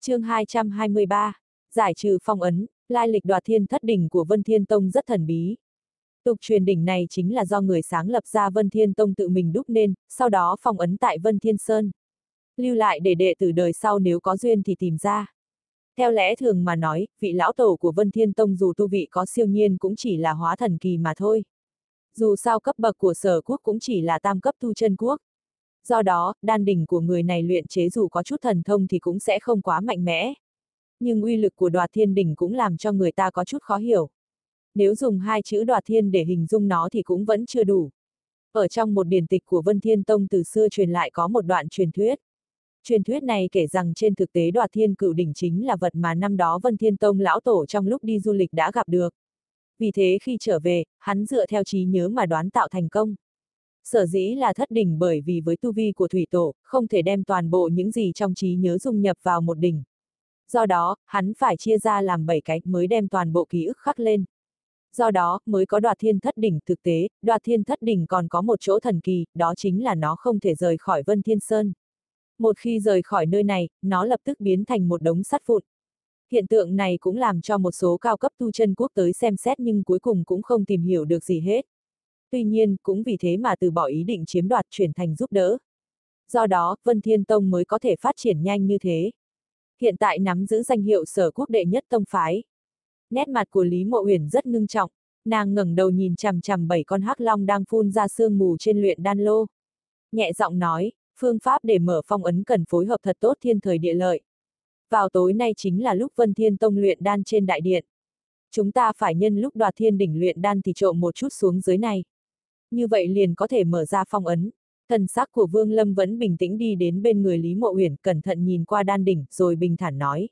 chương 223, giải trừ phong ấn, lai lịch đoạt thiên thất đỉnh của Vân Thiên Tông rất thần bí. Tục truyền đỉnh này chính là do người sáng lập ra Vân Thiên Tông tự mình đúc nên, sau đó phong ấn tại Vân Thiên Sơn. Lưu lại để đệ tử đời sau nếu có duyên thì tìm ra. Theo lẽ thường mà nói, vị lão tổ của Vân Thiên Tông dù tu vị có siêu nhiên cũng chỉ là hóa thần kỳ mà thôi. Dù sao cấp bậc của sở quốc cũng chỉ là tam cấp tu chân quốc. Do đó, đan đỉnh của người này luyện chế dù có chút thần thông thì cũng sẽ không quá mạnh mẽ. Nhưng uy lực của đoạt thiên đỉnh cũng làm cho người ta có chút khó hiểu. Nếu dùng hai chữ đoạt thiên để hình dung nó thì cũng vẫn chưa đủ. Ở trong một điển tịch của Vân Thiên Tông từ xưa truyền lại có một đoạn truyền thuyết. Truyền thuyết này kể rằng trên thực tế đoạt thiên cửu đỉnh chính là vật mà năm đó Vân Thiên Tông lão tổ trong lúc đi du lịch đã gặp được. Vì thế khi trở về, hắn dựa theo trí nhớ mà đoán tạo thành công. Sở dĩ là thất đỉnh bởi vì với tu vi của thủy tổ, không thể đem toàn bộ những gì trong trí nhớ dung nhập vào một đỉnh. Do đó, hắn phải chia ra làm bảy cái mới đem toàn bộ ký ức khắc lên. Do đó, mới có đoạt thiên thất đỉnh thực tế, đoạt thiên thất đỉnh còn có một chỗ thần kỳ, đó chính là nó không thể rời khỏi Vân Thiên Sơn. Một khi rời khỏi nơi này, nó lập tức biến thành một đống sắt vụn. Hiện tượng này cũng làm cho một số cao cấp tu chân quốc tới xem xét nhưng cuối cùng cũng không tìm hiểu được gì hết. Tuy nhiên, cũng vì thế mà từ bỏ ý định chiếm đoạt chuyển thành giúp đỡ. Do đó, Vân Thiên Tông mới có thể phát triển nhanh như thế. Hiện tại nắm giữ danh hiệu sở quốc đệ nhất tông phái. Nét mặt của Lý Mộ Uyển rất ngưng trọng, nàng ngẩng đầu nhìn chằm chằm bảy con hắc long đang phun ra sương mù trên luyện đan lô. Nhẹ giọng nói, phương pháp để mở phong ấn cần phối hợp thật tốt thiên thời địa lợi. Vào tối nay chính là lúc Vân Thiên Tông luyện đan trên đại điện. Chúng ta phải nhân lúc đoạt thiên đỉnh luyện đan thì trộm một chút xuống dưới này. Như vậy liền có thể mở ra phong ấn. Thần sắc của Vương Lâm vẫn bình tĩnh đi đến bên người Lý Mộ Uyển, cẩn thận nhìn qua đan đỉnh, rồi bình thản nói.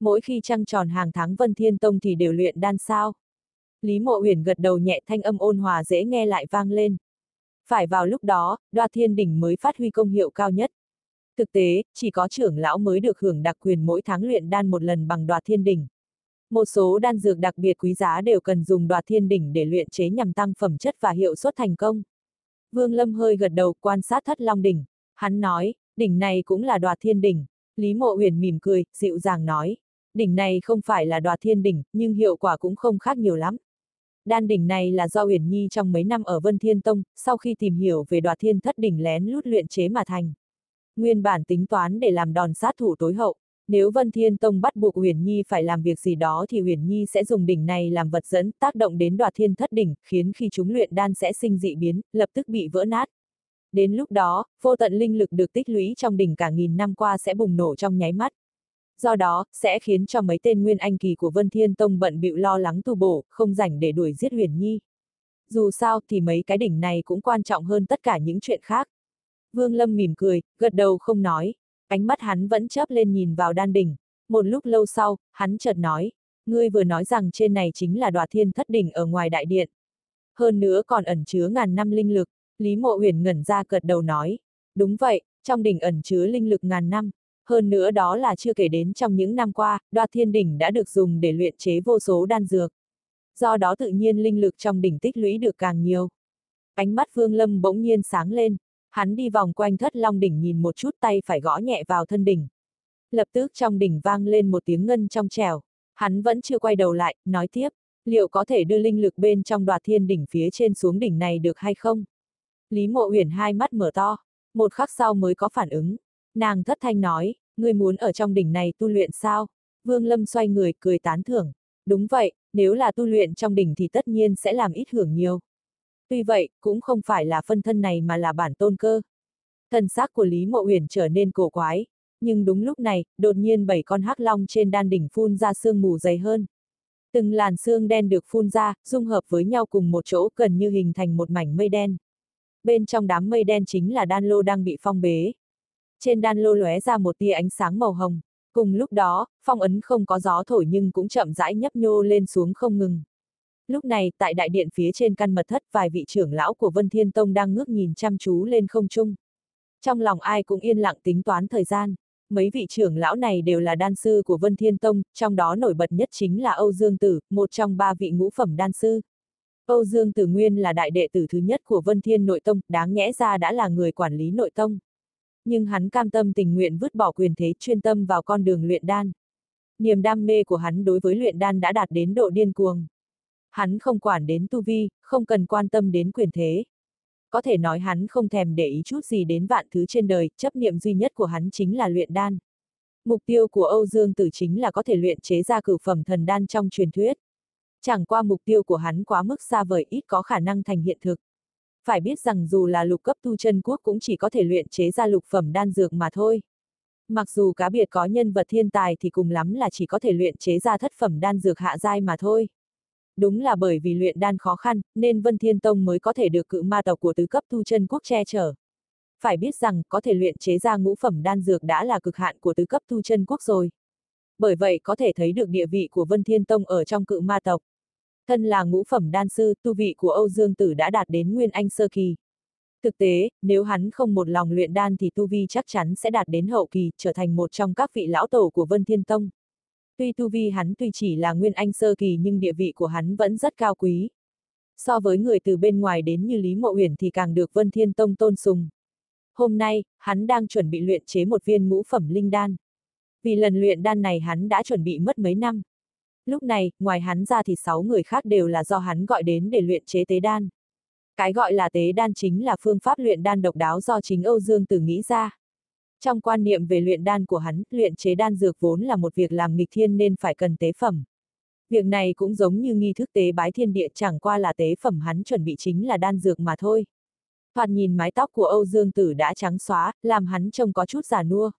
Mỗi khi trăng tròn hàng tháng Vân Thiên Tông thì đều luyện đan sao. Lý Mộ Uyển gật đầu nhẹ thanh âm ôn hòa dễ nghe lại vang lên. Phải vào lúc đó, đoạt thiên đỉnh mới phát huy công hiệu cao nhất. Thực tế, chỉ có trưởng lão mới được hưởng đặc quyền mỗi tháng luyện đan một lần bằng đoạt thiên đỉnh. Một số đan dược đặc biệt quý giá đều cần dùng đoạt thiên đỉnh để luyện chế nhằm tăng phẩm chất và hiệu suất thành công. Vương Lâm hơi gật đầu quan sát thất long đỉnh. Hắn nói, đỉnh này cũng là đoạt thiên đỉnh. Lý Mộ Huyền mỉm cười, dịu dàng nói, đỉnh này không phải là đoạt thiên đỉnh, nhưng hiệu quả cũng không khác nhiều lắm. Đan đỉnh này là do Huyền Nhi trong mấy năm ở Vân Thiên Tông, sau khi tìm hiểu về đoạt thiên thất đỉnh lén lút luyện chế mà thành. Nguyên bản tính toán để làm đòn sát thủ tối hậu, nếu Vân Thiên Tông bắt buộc Huyền Nhi phải làm việc gì đó thì Huyền Nhi sẽ dùng đỉnh này làm vật dẫn, tác động đến đoạt thiên thất đỉnh, khiến khi chúng luyện đan sẽ sinh dị biến, lập tức bị vỡ nát. Đến lúc đó, vô tận linh lực được tích lũy trong đỉnh cả nghìn năm qua sẽ bùng nổ trong nháy mắt. Do đó, sẽ khiến cho mấy tên nguyên anh kỳ của Vân Thiên Tông bận bịu lo lắng tu bổ, không rảnh để đuổi giết Huyền Nhi. Dù sao thì mấy cái đỉnh này cũng quan trọng hơn tất cả những chuyện khác. Vương Lâm mỉm cười, gật đầu không nói, ánh mắt hắn vẫn chớp lên nhìn vào đan đỉnh. Một lúc lâu sau, hắn chợt nói, ngươi vừa nói rằng trên này chính là đoạt thiên thất đỉnh ở ngoài đại điện. Hơn nữa còn ẩn chứa ngàn năm linh lực, Lý Mộ Huyền ngẩn ra cật đầu nói, đúng vậy, trong đỉnh ẩn chứa linh lực ngàn năm. Hơn nữa đó là chưa kể đến trong những năm qua, đoạt thiên đỉnh đã được dùng để luyện chế vô số đan dược. Do đó tự nhiên linh lực trong đỉnh tích lũy được càng nhiều. Ánh mắt Vương Lâm bỗng nhiên sáng lên, Hắn đi vòng quanh thất long đỉnh nhìn một chút tay phải gõ nhẹ vào thân đỉnh. Lập tức trong đỉnh vang lên một tiếng ngân trong trèo. Hắn vẫn chưa quay đầu lại, nói tiếp, liệu có thể đưa linh lực bên trong đoạt thiên đỉnh phía trên xuống đỉnh này được hay không? Lý mộ uyển hai mắt mở to, một khắc sau mới có phản ứng. Nàng thất thanh nói, ngươi muốn ở trong đỉnh này tu luyện sao? Vương Lâm xoay người, cười tán thưởng. Đúng vậy, nếu là tu luyện trong đỉnh thì tất nhiên sẽ làm ít hưởng nhiều. Tuy vậy, cũng không phải là phân thân này mà là bản tôn cơ. Thần xác của Lý Mộ Huyền trở nên cổ quái, nhưng đúng lúc này, đột nhiên bảy con hắc long trên đan đỉnh phun ra sương mù dày hơn. Từng làn xương đen được phun ra, dung hợp với nhau cùng một chỗ gần như hình thành một mảnh mây đen. Bên trong đám mây đen chính là đan lô đang bị phong bế. Trên đan lô lóe ra một tia ánh sáng màu hồng. Cùng lúc đó, phong ấn không có gió thổi nhưng cũng chậm rãi nhấp nhô lên xuống không ngừng. Lúc này, tại đại điện phía trên căn mật thất vài vị trưởng lão của Vân Thiên Tông đang ngước nhìn chăm chú lên không trung. Trong lòng ai cũng yên lặng tính toán thời gian. Mấy vị trưởng lão này đều là đan sư của Vân Thiên Tông, trong đó nổi bật nhất chính là Âu Dương Tử, một trong ba vị ngũ phẩm đan sư. Âu Dương Tử Nguyên là đại đệ tử thứ nhất của Vân Thiên Nội Tông, đáng nhẽ ra đã là người quản lý nội tông. Nhưng hắn cam tâm tình nguyện vứt bỏ quyền thế chuyên tâm vào con đường luyện đan. Niềm đam mê của hắn đối với luyện đan đã đạt đến độ điên cuồng. Hắn không quản đến tu vi, không cần quan tâm đến quyền thế. Có thể nói hắn không thèm để ý chút gì đến vạn thứ trên đời, chấp niệm duy nhất của hắn chính là luyện đan. Mục tiêu của Âu Dương Tử chính là có thể luyện chế ra cửu phẩm thần đan trong truyền thuyết. Chẳng qua mục tiêu của hắn quá mức xa vời ít có khả năng thành hiện thực. Phải biết rằng dù là lục cấp tu chân quốc cũng chỉ có thể luyện chế ra lục phẩm đan dược mà thôi. Mặc dù cá biệt có nhân vật thiên tài thì cùng lắm là chỉ có thể luyện chế ra thất phẩm đan dược hạ giai mà thôi. Đúng là bởi vì luyện đan khó khăn, nên Vân Thiên Tông mới có thể được cự ma tộc của tứ cấp tu chân quốc che chở. Phải biết rằng, có thể luyện chế ra ngũ phẩm đan dược đã là cực hạn của tứ cấp tu chân quốc rồi. Bởi vậy có thể thấy được địa vị của Vân Thiên Tông ở trong cự ma tộc. Thân là ngũ phẩm đan sư, tu vị của Âu Dương Tử đã đạt đến Nguyên Anh Sơ Kỳ. Thực tế, nếu hắn không một lòng luyện đan thì tu vi chắc chắn sẽ đạt đến hậu kỳ, trở thành một trong các vị lão tổ của Vân Thiên Tông. Tuy tu vi hắn tuy chỉ là Nguyên Anh Sơ Kỳ nhưng địa vị của hắn vẫn rất cao quý. So với người từ bên ngoài đến như Lý Mộ Uyển thì càng được Vân Thiên Tông tôn sùng. Hôm nay, hắn đang chuẩn bị luyện chế một viên ngũ phẩm linh đan. Vì lần luyện đan này hắn đã chuẩn bị mất mấy năm. Lúc này, ngoài hắn ra thì sáu người khác đều là do hắn gọi đến để luyện chế tế đan. Cái gọi là tế đan chính là phương pháp luyện đan độc đáo do chính Âu Dương Tử nghĩ ra. Trong quan niệm về luyện đan của hắn, luyện chế đan dược vốn là một việc làm nghịch thiên nên phải cần tế phẩm. Việc này cũng giống như nghi thức tế bái thiên địa chẳng qua là tế phẩm hắn chuẩn bị chính là đan dược mà thôi. Thoạt nhìn mái tóc của Âu Dương Tử đã trắng xóa, làm hắn trông có chút già nua.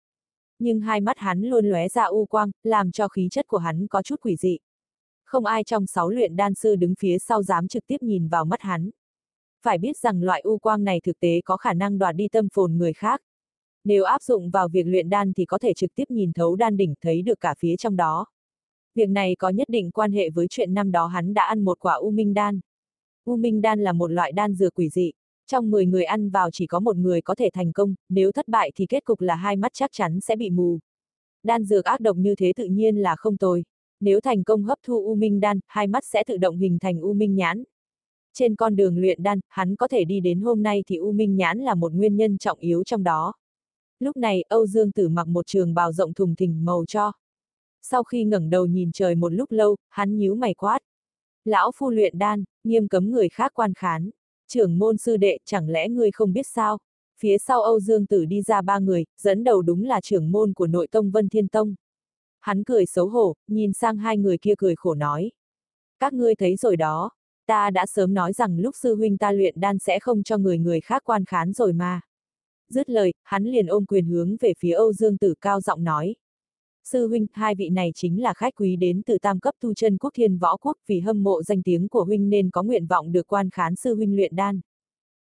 Nhưng hai mắt hắn luôn lóe ra u quang, làm cho khí chất của hắn có chút quỷ dị. Không ai trong sáu luyện đan sư đứng phía sau dám trực tiếp nhìn vào mắt hắn. Phải biết rằng loại u quang này thực tế có khả năng đoạt đi tâm phồn người khác. Nếu áp dụng vào việc luyện đan thì có thể trực tiếp nhìn thấu đan đỉnh thấy được cả phía trong đó. Việc này có nhất định quan hệ với chuyện năm đó hắn đã ăn một quả u minh đan. U minh đan là một loại đan dược quỷ dị. Trong 10 người ăn vào chỉ có một người có thể thành công, nếu thất bại thì kết cục là hai mắt chắc chắn sẽ bị mù. Đan dược ác độc như thế tự nhiên là không tồi. Nếu thành công hấp thu u minh đan, hai mắt sẽ tự động hình thành u minh nhãn. Trên con đường luyện đan, hắn có thể đi đến hôm nay thì u minh nhãn là một nguyên nhân trọng yếu trong đó. Lúc này, Âu Dương Tử mặc một trường bào rộng thùng thình màu cho. Sau khi ngẩng đầu nhìn trời một lúc lâu, hắn nhíu mày quát. Lão phu luyện đan, nghiêm cấm người khác quan khán. Trưởng môn sư đệ, chẳng lẽ ngươi không biết sao? Phía sau Âu Dương Tử đi ra ba người, dẫn đầu đúng là trưởng môn của nội tông Vân Thiên Tông. Hắn cười xấu hổ, nhìn sang hai người kia cười khổ nói. Các ngươi thấy rồi đó, ta đã sớm nói rằng lúc sư huynh ta luyện đan sẽ không cho người người khác quan khán rồi mà. Dứt lời, hắn liền ôm quyền hướng về phía Âu Dương Tử cao giọng nói. Sư huynh, hai vị này chính là khách quý đến từ tam cấp tu chân quốc thiên võ quốc vì hâm mộ danh tiếng của huynh nên có nguyện vọng được quan khán sư huynh luyện đan.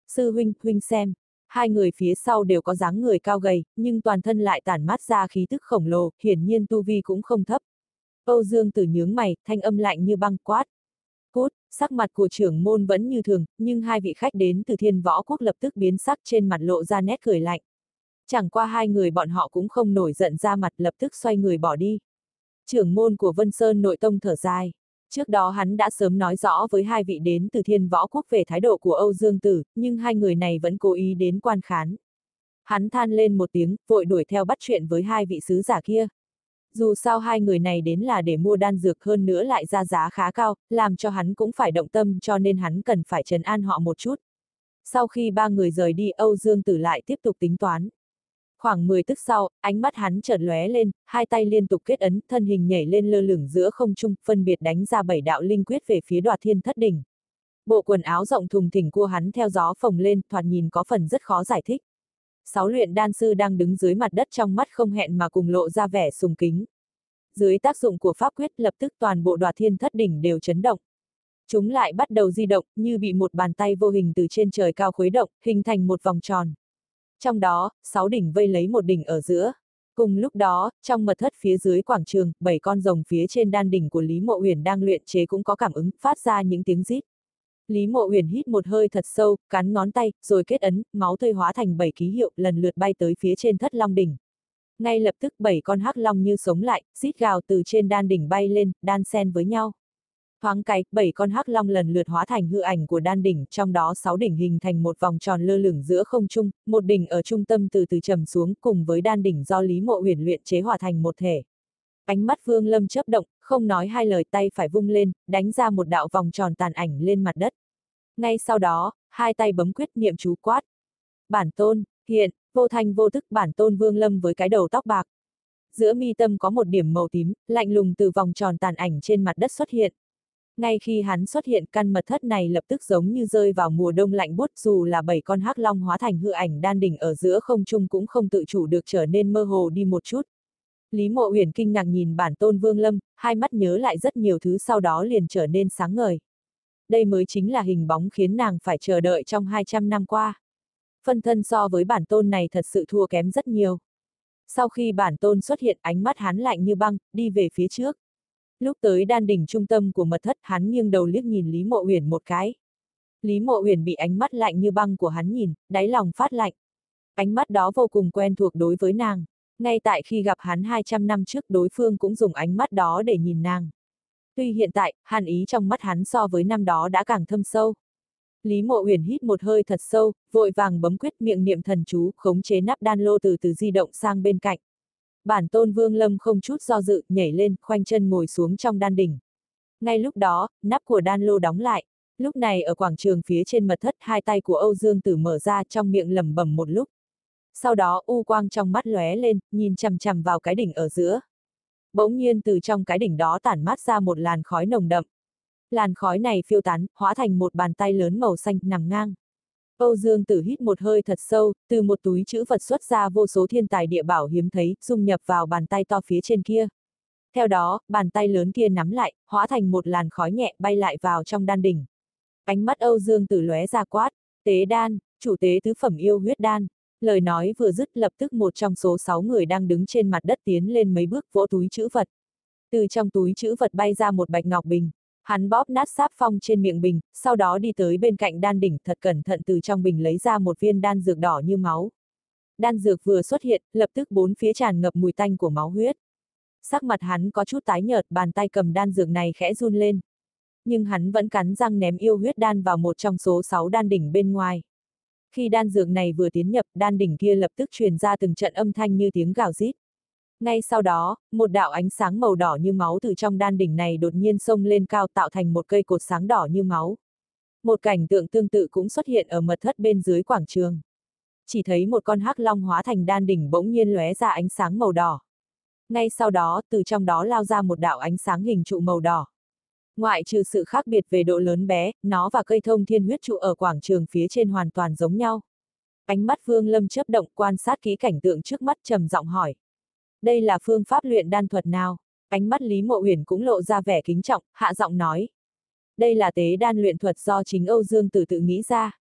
Sư huynh, huynh xem, hai người phía sau đều có dáng người cao gầy, nhưng toàn thân lại tản mát ra khí tức khổng lồ, hiển nhiên tu vi cũng không thấp. Âu Dương Tử nhướng mày, thanh âm lạnh như băng quát. Sắc mặt của trưởng môn vẫn như thường, nhưng hai vị khách đến từ thiên võ quốc lập tức biến sắc trên mặt lộ ra nét cười lạnh. Chẳng qua hai người bọn họ cũng không nổi giận ra mặt lập tức xoay người bỏ đi. Trưởng môn của Vân Sơn nội tông thở dài. Trước đó hắn đã sớm nói rõ với hai vị đến từ thiên võ quốc về thái độ của Âu Dương Tử, nhưng hai người này vẫn cố ý đến quan khán. Hắn than lên một tiếng, vội đuổi theo bắt chuyện với hai vị sứ giả kia. Dù sao hai người này đến là để mua đan dược hơn nữa lại ra giá khá cao, làm cho hắn cũng phải động tâm cho nên hắn cần phải trấn an họ một chút. Sau khi ba người rời đi Âu Dương Tử lại tiếp tục tính toán. Khoảng 10 tức sau, ánh mắt hắn chợt lóe lên, hai tay liên tục kết ấn, thân hình nhảy lên lơ lửng giữa không trung, phân biệt đánh ra bảy đạo linh quyết về phía đoạt thiên thất đỉnh. Bộ quần áo rộng thùng thình của hắn theo gió phồng lên, thoạt nhìn có phần rất khó giải thích. Sáu luyện đan sư đang đứng dưới mặt đất trong mắt không hẹn mà cùng lộ ra vẻ sùng kính. Dưới tác dụng của pháp quyết lập tức toàn bộ đoạt thiên thất đỉnh đều chấn động. Chúng lại bắt đầu di động, như bị một bàn tay vô hình từ trên trời cao khuấy động, hình thành một vòng tròn. Trong đó, sáu đỉnh vây lấy một đỉnh ở giữa. Cùng lúc đó, trong mật thất phía dưới quảng trường, bảy con rồng phía trên đan đỉnh của Lý Mộ Huyền đang luyện chế cũng có cảm ứng, phát ra những tiếng rít. Lý Mộ Huyền hít một hơi thật sâu, cắn ngón tay, rồi kết ấn, máu tươi hóa thành bảy ký hiệu, lần lượt bay tới phía trên thất long đỉnh. Ngay lập tức bảy con hắc long như sống lại, rít gào từ trên đan đỉnh bay lên, đan xen với nhau. Thoáng cái, bảy con hắc long lần lượt hóa thành hư ảnh của đan đỉnh, trong đó sáu đỉnh hình thành một vòng tròn lơ lửng giữa không trung, một đỉnh ở trung tâm từ từ trầm xuống, cùng với đan đỉnh do Lý Mộ Huyền luyện chế hòa thành một thể. Ánh mắt Vương Lâm chớp động, không nói hai lời tay phải vung lên, đánh ra một đạo vòng tròn tàn ảnh lên mặt đất. Ngay sau đó, hai tay bấm quyết niệm chú quát. Bản tôn, hiện, vô thanh vô thức bản tôn Vương Lâm với cái đầu tóc bạc. Giữa mi tâm có một điểm màu tím, lạnh lùng từ vòng tròn tàn ảnh trên mặt đất xuất hiện. Ngay khi hắn xuất hiện căn mật thất này lập tức giống như rơi vào mùa đông lạnh buốt dù là bảy con hắc long hóa thành hư ảnh đan đỉnh ở giữa không trung cũng không tự chủ được trở nên mơ hồ đi một chút. Lý Mộ Uyển kinh ngạc nhìn bản tôn Vương Lâm, hai mắt nhớ lại rất nhiều thứ sau đó liền trở nên sáng ngời. Đây mới chính là hình bóng khiến nàng phải chờ đợi trong 200 năm qua. Phân thân so với bản tôn này thật sự thua kém rất nhiều. Sau khi bản tôn xuất hiện ánh mắt hắn lạnh như băng, đi về phía trước. Lúc tới đan đỉnh trung tâm của mật thất hắn nghiêng đầu liếc nhìn Lý Mộ Uyển một cái. Lý Mộ Uyển bị ánh mắt lạnh như băng của hắn nhìn, đáy lòng phát lạnh. Ánh mắt đó vô cùng quen thuộc đối với nàng. Ngay tại khi gặp hắn 200 năm trước đối phương cũng dùng ánh mắt đó để nhìn nàng. Tuy hiện tại, hàn ý trong mắt hắn so với năm đó đã càng thâm sâu. Lý Mộ Uyển hít một hơi thật sâu, vội vàng bấm quyết miệng niệm thần chú, khống chế nắp đan lô từ từ di động sang bên cạnh. Bản tôn Vương Lâm không chút do dự, nhảy lên, khoanh chân ngồi xuống trong đan đỉnh. Ngay lúc đó, nắp của đan lô đóng lại. Lúc này ở quảng trường phía trên mật thất hai tay của Âu Dương Tử mở ra trong miệng lẩm bẩm một lúc. Sau đó u quang trong mắt lóe lên, nhìn chằm chằm vào cái đỉnh ở giữa. Bỗng nhiên từ trong cái đỉnh đó tản mát ra một làn khói nồng đậm. Làn khói này phiêu tán, hóa thành một bàn tay lớn màu xanh nằm ngang. Âu Dương Tử hít một hơi thật sâu, từ một túi chữ vật xuất ra vô số thiên tài địa bảo hiếm thấy, dung nhập vào bàn tay to phía trên kia. Theo đó, bàn tay lớn kia nắm lại, hóa thành một làn khói nhẹ bay lại vào trong đan đỉnh. Ánh mắt Âu Dương Tử lóe ra quát, tế đan, chủ tế tứ phẩm yêu huyết đan. Lời nói vừa dứt lập tức một trong số sáu người đang đứng trên mặt đất tiến lên mấy bước vỗ túi chữ vật. Từ trong túi chữ vật bay ra một bạch ngọc bình. Hắn bóp nát sáp phong trên miệng bình, sau đó đi tới bên cạnh đan đỉnh thật cẩn thận từ trong bình lấy ra một viên đan dược đỏ như máu. Đan dược vừa xuất hiện, lập tức bốn phía tràn ngập mùi tanh của máu huyết. Sắc mặt hắn có chút tái nhợt, bàn tay cầm đan dược này khẽ run lên. Nhưng hắn vẫn cắn răng ném yêu huyết đan vào một trong số sáu đan đỉnh bên ngoài. Khi đan dược này vừa tiến nhập, đan đỉnh kia lập tức truyền ra từng trận âm thanh như tiếng gào rít. Ngay sau đó, một đạo ánh sáng màu đỏ như máu từ trong đan đỉnh này đột nhiên xông lên cao tạo thành một cây cột sáng đỏ như máu. Một cảnh tượng tương tự cũng xuất hiện ở mật thất bên dưới quảng trường. Chỉ thấy một con hắc long hóa thành đan đỉnh bỗng nhiên lóe ra ánh sáng màu đỏ. Ngay sau đó, từ trong đó lao ra một đạo ánh sáng hình trụ màu đỏ. Ngoại trừ sự khác biệt về độ lớn bé, nó và cây thông thiên huyết trụ ở quảng trường phía trên hoàn toàn giống nhau. Ánh mắt Vương Lâm chớp động quan sát kỹ cảnh tượng trước mắt trầm giọng hỏi. Đây là phương pháp luyện đan thuật nào? Ánh mắt Lý Mộ Huyền cũng lộ ra vẻ kính trọng, hạ giọng nói. Đây là tế đan luyện thuật do chính Âu Dương Tử tự nghĩ ra.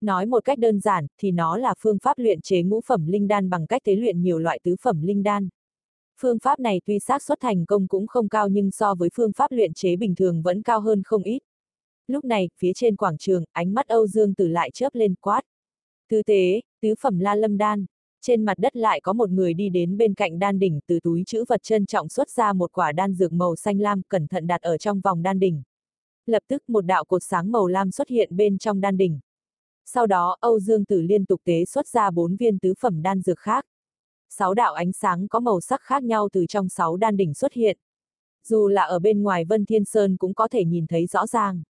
Nói một cách đơn giản, thì nó là phương pháp luyện chế ngũ phẩm linh đan bằng cách tế luyện nhiều loại tứ phẩm linh đan. Phương pháp này tuy xác suất thành công cũng không cao nhưng so với phương pháp luyện chế bình thường vẫn cao hơn không ít. Lúc này, phía trên quảng trường, ánh mắt Âu Dương Tử lại chớp lên quát. Tư tế, tứ phẩm la lâm đan. Trên mặt đất lại có một người đi đến bên cạnh đan đỉnh từ túi chữ vật trân trọng xuất ra một quả đan dược màu xanh lam cẩn thận đặt ở trong vòng đan đỉnh. Lập tức một đạo cột sáng màu lam xuất hiện bên trong đan đỉnh. Sau đó Âu Dương Tử liên tục tế xuất ra bốn viên tứ phẩm đan dược khác sáu đạo ánh sáng có màu sắc khác nhau từ trong sáu đan đỉnh xuất hiện. Dù là ở bên ngoài Vân Thiên Sơn cũng có thể nhìn thấy rõ ràng.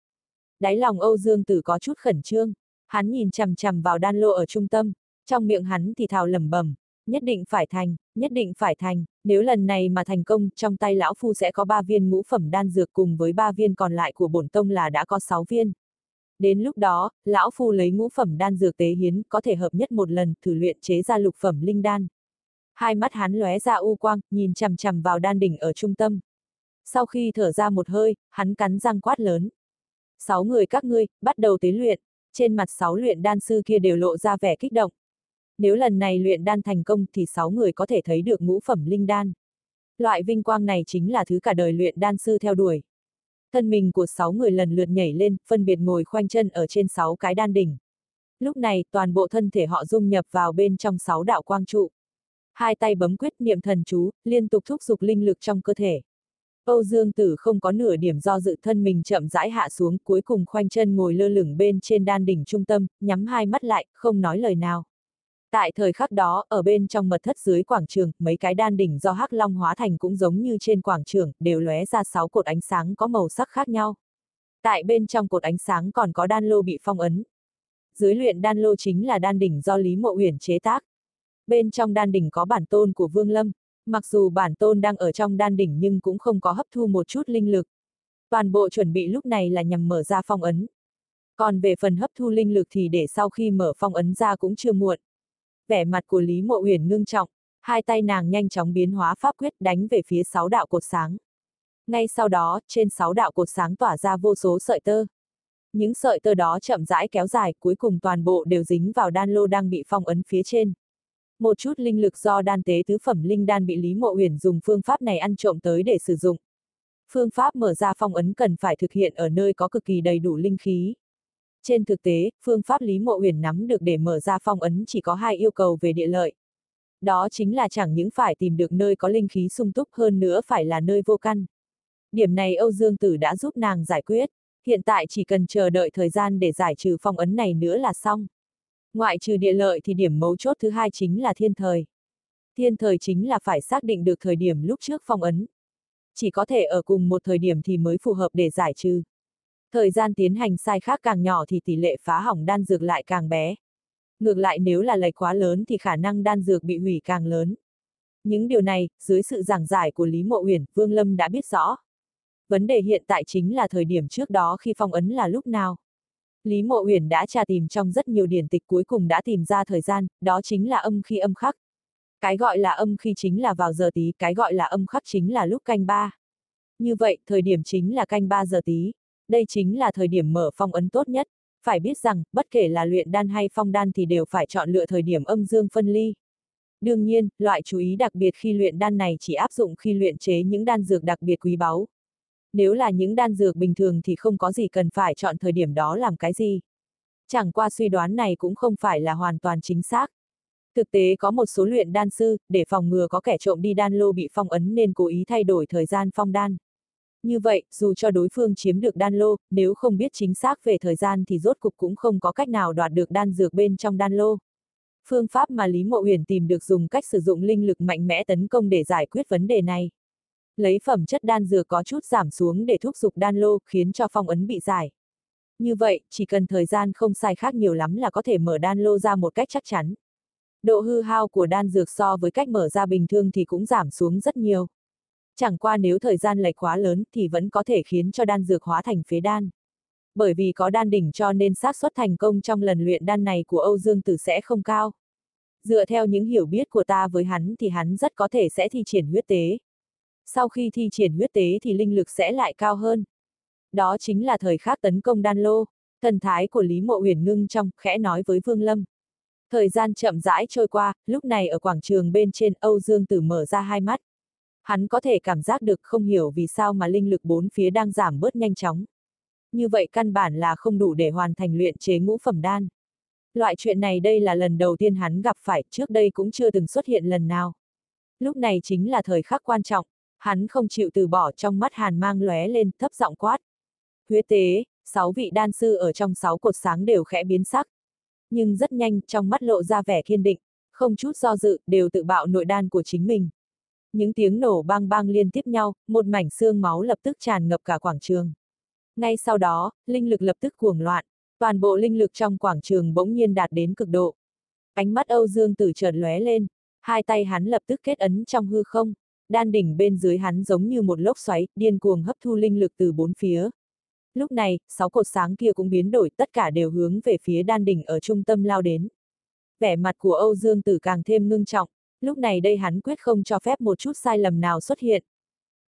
Đáy lòng Âu Dương Tử có chút khẩn trương, hắn nhìn chằm chằm vào đan lô ở trung tâm, trong miệng hắn thì thào lẩm bẩm, nhất định phải thành, nhất định phải thành, nếu lần này mà thành công, trong tay lão phu sẽ có ba viên ngũ phẩm đan dược cùng với ba viên còn lại của bổn tông là đã có sáu viên. Đến lúc đó, lão phu lấy ngũ phẩm đan dược tế hiến có thể hợp nhất một lần thử luyện chế ra lục phẩm linh đan. Hai mắt hắn lóe ra u quang, nhìn chằm chằm vào đan đỉnh ở trung tâm. Sau khi thở ra một hơi, hắn cắn răng quát lớn. Sáu người các ngươi, bắt đầu tế luyện. Trên mặt sáu luyện đan sư kia đều lộ ra vẻ kích động. Nếu lần này luyện đan thành công thì sáu người có thể thấy được ngũ phẩm linh đan. Loại vinh quang này chính là thứ cả đời luyện đan sư theo đuổi. Thân mình của sáu người lần lượt nhảy lên, phân biệt ngồi khoanh chân ở trên sáu cái đan đỉnh. Lúc này, toàn bộ thân thể họ dung nhập vào bên trong sáu đạo quang trụ hai tay bấm quyết niệm thần chú, liên tục thúc giục linh lực trong cơ thể. Âu Dương Tử không có nửa điểm do dự thân mình chậm rãi hạ xuống, cuối cùng khoanh chân ngồi lơ lửng bên trên đan đỉnh trung tâm, nhắm hai mắt lại, không nói lời nào. Tại thời khắc đó, ở bên trong mật thất dưới quảng trường, mấy cái đan đỉnh do hắc long hóa thành cũng giống như trên quảng trường, đều lóe ra sáu cột ánh sáng có màu sắc khác nhau. Tại bên trong cột ánh sáng còn có đan lô bị phong ấn. Dưới luyện đan lô chính là đan đỉnh do Lý Mộ Uyển chế tác. Bên trong đan đỉnh có bản tôn của Vương Lâm, mặc dù bản tôn đang ở trong đan đỉnh nhưng cũng không có hấp thu một chút linh lực. Toàn bộ chuẩn bị lúc này là nhằm mở ra phong ấn. Còn về phần hấp thu linh lực thì để sau khi mở phong ấn ra cũng chưa muộn. Vẻ mặt của Lý Mộ Uyển ngưng trọng, hai tay nàng nhanh chóng biến hóa pháp quyết đánh về phía sáu đạo cột sáng. Ngay sau đó, trên sáu đạo cột sáng tỏa ra vô số sợi tơ. Những sợi tơ đó chậm rãi kéo dài, cuối cùng toàn bộ đều dính vào đan lô đang bị phong ấn phía trên. Một chút linh lực do đan tế tứ phẩm linh đan bị Lý Mộ Uyển dùng phương pháp này ăn trộm tới để sử dụng. Phương pháp mở ra phong ấn cần phải thực hiện ở nơi có cực kỳ đầy đủ linh khí. Trên thực tế, phương pháp Lý Mộ Uyển nắm được để mở ra phong ấn chỉ có hai yêu cầu về địa lợi. Đó chính là chẳng những phải tìm được nơi có linh khí sung túc hơn nữa phải là nơi vô căn. Điểm này Âu Dương Tử đã giúp nàng giải quyết, hiện tại chỉ cần chờ đợi thời gian để giải trừ phong ấn này nữa là xong. Ngoại trừ địa lợi thì điểm mấu chốt thứ hai chính là thiên thời. Thiên thời chính là phải xác định được thời điểm lúc trước phong ấn. Chỉ có thể ở cùng một thời điểm thì mới phù hợp để giải trừ. Thời gian tiến hành sai khác càng nhỏ thì tỷ lệ phá hỏng đan dược lại càng bé. Ngược lại nếu là lệch quá lớn thì khả năng đan dược bị hủy càng lớn. Những điều này, dưới sự giảng giải của Lý Mộ Uyển, Vương Lâm đã biết rõ. Vấn đề hiện tại chính là thời điểm trước đó khi phong ấn là lúc nào. Lý Mộ Uyển đã tra tìm trong rất nhiều điển tịch cuối cùng đã tìm ra thời gian, đó chính là âm khi âm khắc. Cái gọi là âm khi chính là vào giờ tí, cái gọi là âm khắc chính là lúc canh ba. Như vậy, thời điểm chính là canh ba giờ tí. Đây chính là thời điểm mở phong ấn tốt nhất. Phải biết rằng, bất kể là luyện đan hay phong đan thì đều phải chọn lựa thời điểm âm dương phân ly. Đương nhiên, loại chú ý đặc biệt khi luyện đan này chỉ áp dụng khi luyện chế những đan dược đặc biệt quý báu, nếu là những đan dược bình thường thì không có gì cần phải chọn thời điểm đó làm cái gì. Chẳng qua suy đoán này cũng không phải là hoàn toàn chính xác. Thực tế có một số luyện đan sư, để phòng ngừa có kẻ trộm đi đan lô bị phong ấn nên cố ý thay đổi thời gian phong đan. Như vậy, dù cho đối phương chiếm được đan lô, nếu không biết chính xác về thời gian thì rốt cục cũng không có cách nào đoạt được đan dược bên trong đan lô. Phương pháp mà Lý Mộ Huyền tìm được dùng cách sử dụng linh lực mạnh mẽ tấn công để giải quyết vấn đề này lấy phẩm chất đan dừa có chút giảm xuống để thúc giục đan lô, khiến cho phong ấn bị giải. Như vậy, chỉ cần thời gian không sai khác nhiều lắm là có thể mở đan lô ra một cách chắc chắn. Độ hư hao của đan dược so với cách mở ra bình thường thì cũng giảm xuống rất nhiều. Chẳng qua nếu thời gian lệch quá lớn thì vẫn có thể khiến cho đan dược hóa thành phế đan. Bởi vì có đan đỉnh cho nên xác suất thành công trong lần luyện đan này của Âu Dương Tử sẽ không cao. Dựa theo những hiểu biết của ta với hắn thì hắn rất có thể sẽ thi triển huyết tế, sau khi thi triển huyết tế thì linh lực sẽ lại cao hơn. Đó chính là thời khắc tấn công đan lô, thần thái của Lý Mộ Huyền ngưng trong, khẽ nói với Vương Lâm. Thời gian chậm rãi trôi qua, lúc này ở quảng trường bên trên Âu Dương Tử mở ra hai mắt. Hắn có thể cảm giác được không hiểu vì sao mà linh lực bốn phía đang giảm bớt nhanh chóng. Như vậy căn bản là không đủ để hoàn thành luyện chế ngũ phẩm đan. Loại chuyện này đây là lần đầu tiên hắn gặp phải, trước đây cũng chưa từng xuất hiện lần nào. Lúc này chính là thời khắc quan trọng, hắn không chịu từ bỏ trong mắt hàn mang lóe lên, thấp giọng quát. Huyết tế, sáu vị đan sư ở trong sáu cột sáng đều khẽ biến sắc. Nhưng rất nhanh, trong mắt lộ ra vẻ kiên định, không chút do dự, đều tự bạo nội đan của chính mình. Những tiếng nổ bang bang liên tiếp nhau, một mảnh xương máu lập tức tràn ngập cả quảng trường. Ngay sau đó, linh lực lập tức cuồng loạn, toàn bộ linh lực trong quảng trường bỗng nhiên đạt đến cực độ. Ánh mắt Âu Dương Tử chợt lóe lên, hai tay hắn lập tức kết ấn trong hư không, đan đỉnh bên dưới hắn giống như một lốc xoáy, điên cuồng hấp thu linh lực từ bốn phía. Lúc này, sáu cột sáng kia cũng biến đổi, tất cả đều hướng về phía đan đỉnh ở trung tâm lao đến. Vẻ mặt của Âu Dương Tử càng thêm ngưng trọng, lúc này đây hắn quyết không cho phép một chút sai lầm nào xuất hiện.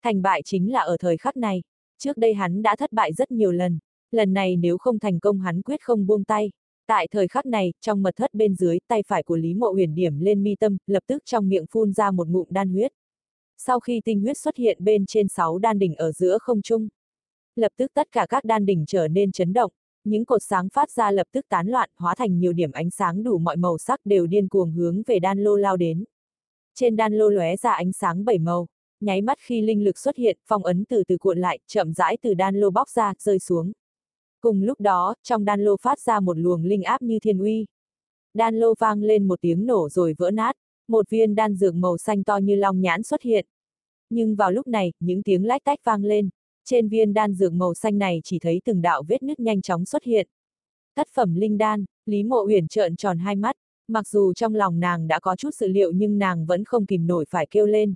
Thành bại chính là ở thời khắc này, trước đây hắn đã thất bại rất nhiều lần, lần này nếu không thành công hắn quyết không buông tay. Tại thời khắc này, trong mật thất bên dưới, tay phải của Lý Mộ huyền điểm lên mi tâm, lập tức trong miệng phun ra một ngụm đan huyết. Sau khi tinh huyết xuất hiện bên trên sáu đan đỉnh ở giữa không trung, lập tức tất cả các đan đỉnh trở nên chấn động, những cột sáng phát ra lập tức tán loạn, hóa thành nhiều điểm ánh sáng đủ mọi màu sắc đều điên cuồng hướng về đan lô lao đến. Trên đan lô lóe ra ánh sáng bảy màu, nháy mắt khi linh lực xuất hiện, phong ấn từ từ cuộn lại, chậm rãi từ đan lô bóc ra, rơi xuống. Cùng lúc đó, trong đan lô phát ra một luồng linh áp như thiên uy. Đan lô vang lên một tiếng nổ rồi vỡ nát, một viên đan dược màu xanh to như long nhãn xuất hiện. Nhưng vào lúc này, những tiếng lách tách vang lên. Trên viên đan dược màu xanh này chỉ thấy từng đạo vết nứt nhanh chóng xuất hiện. Thất phẩm linh đan, Lý Mộ Uyển trợn tròn hai mắt, mặc dù trong lòng nàng đã có chút sự liệu nhưng nàng vẫn không kìm nổi phải kêu lên.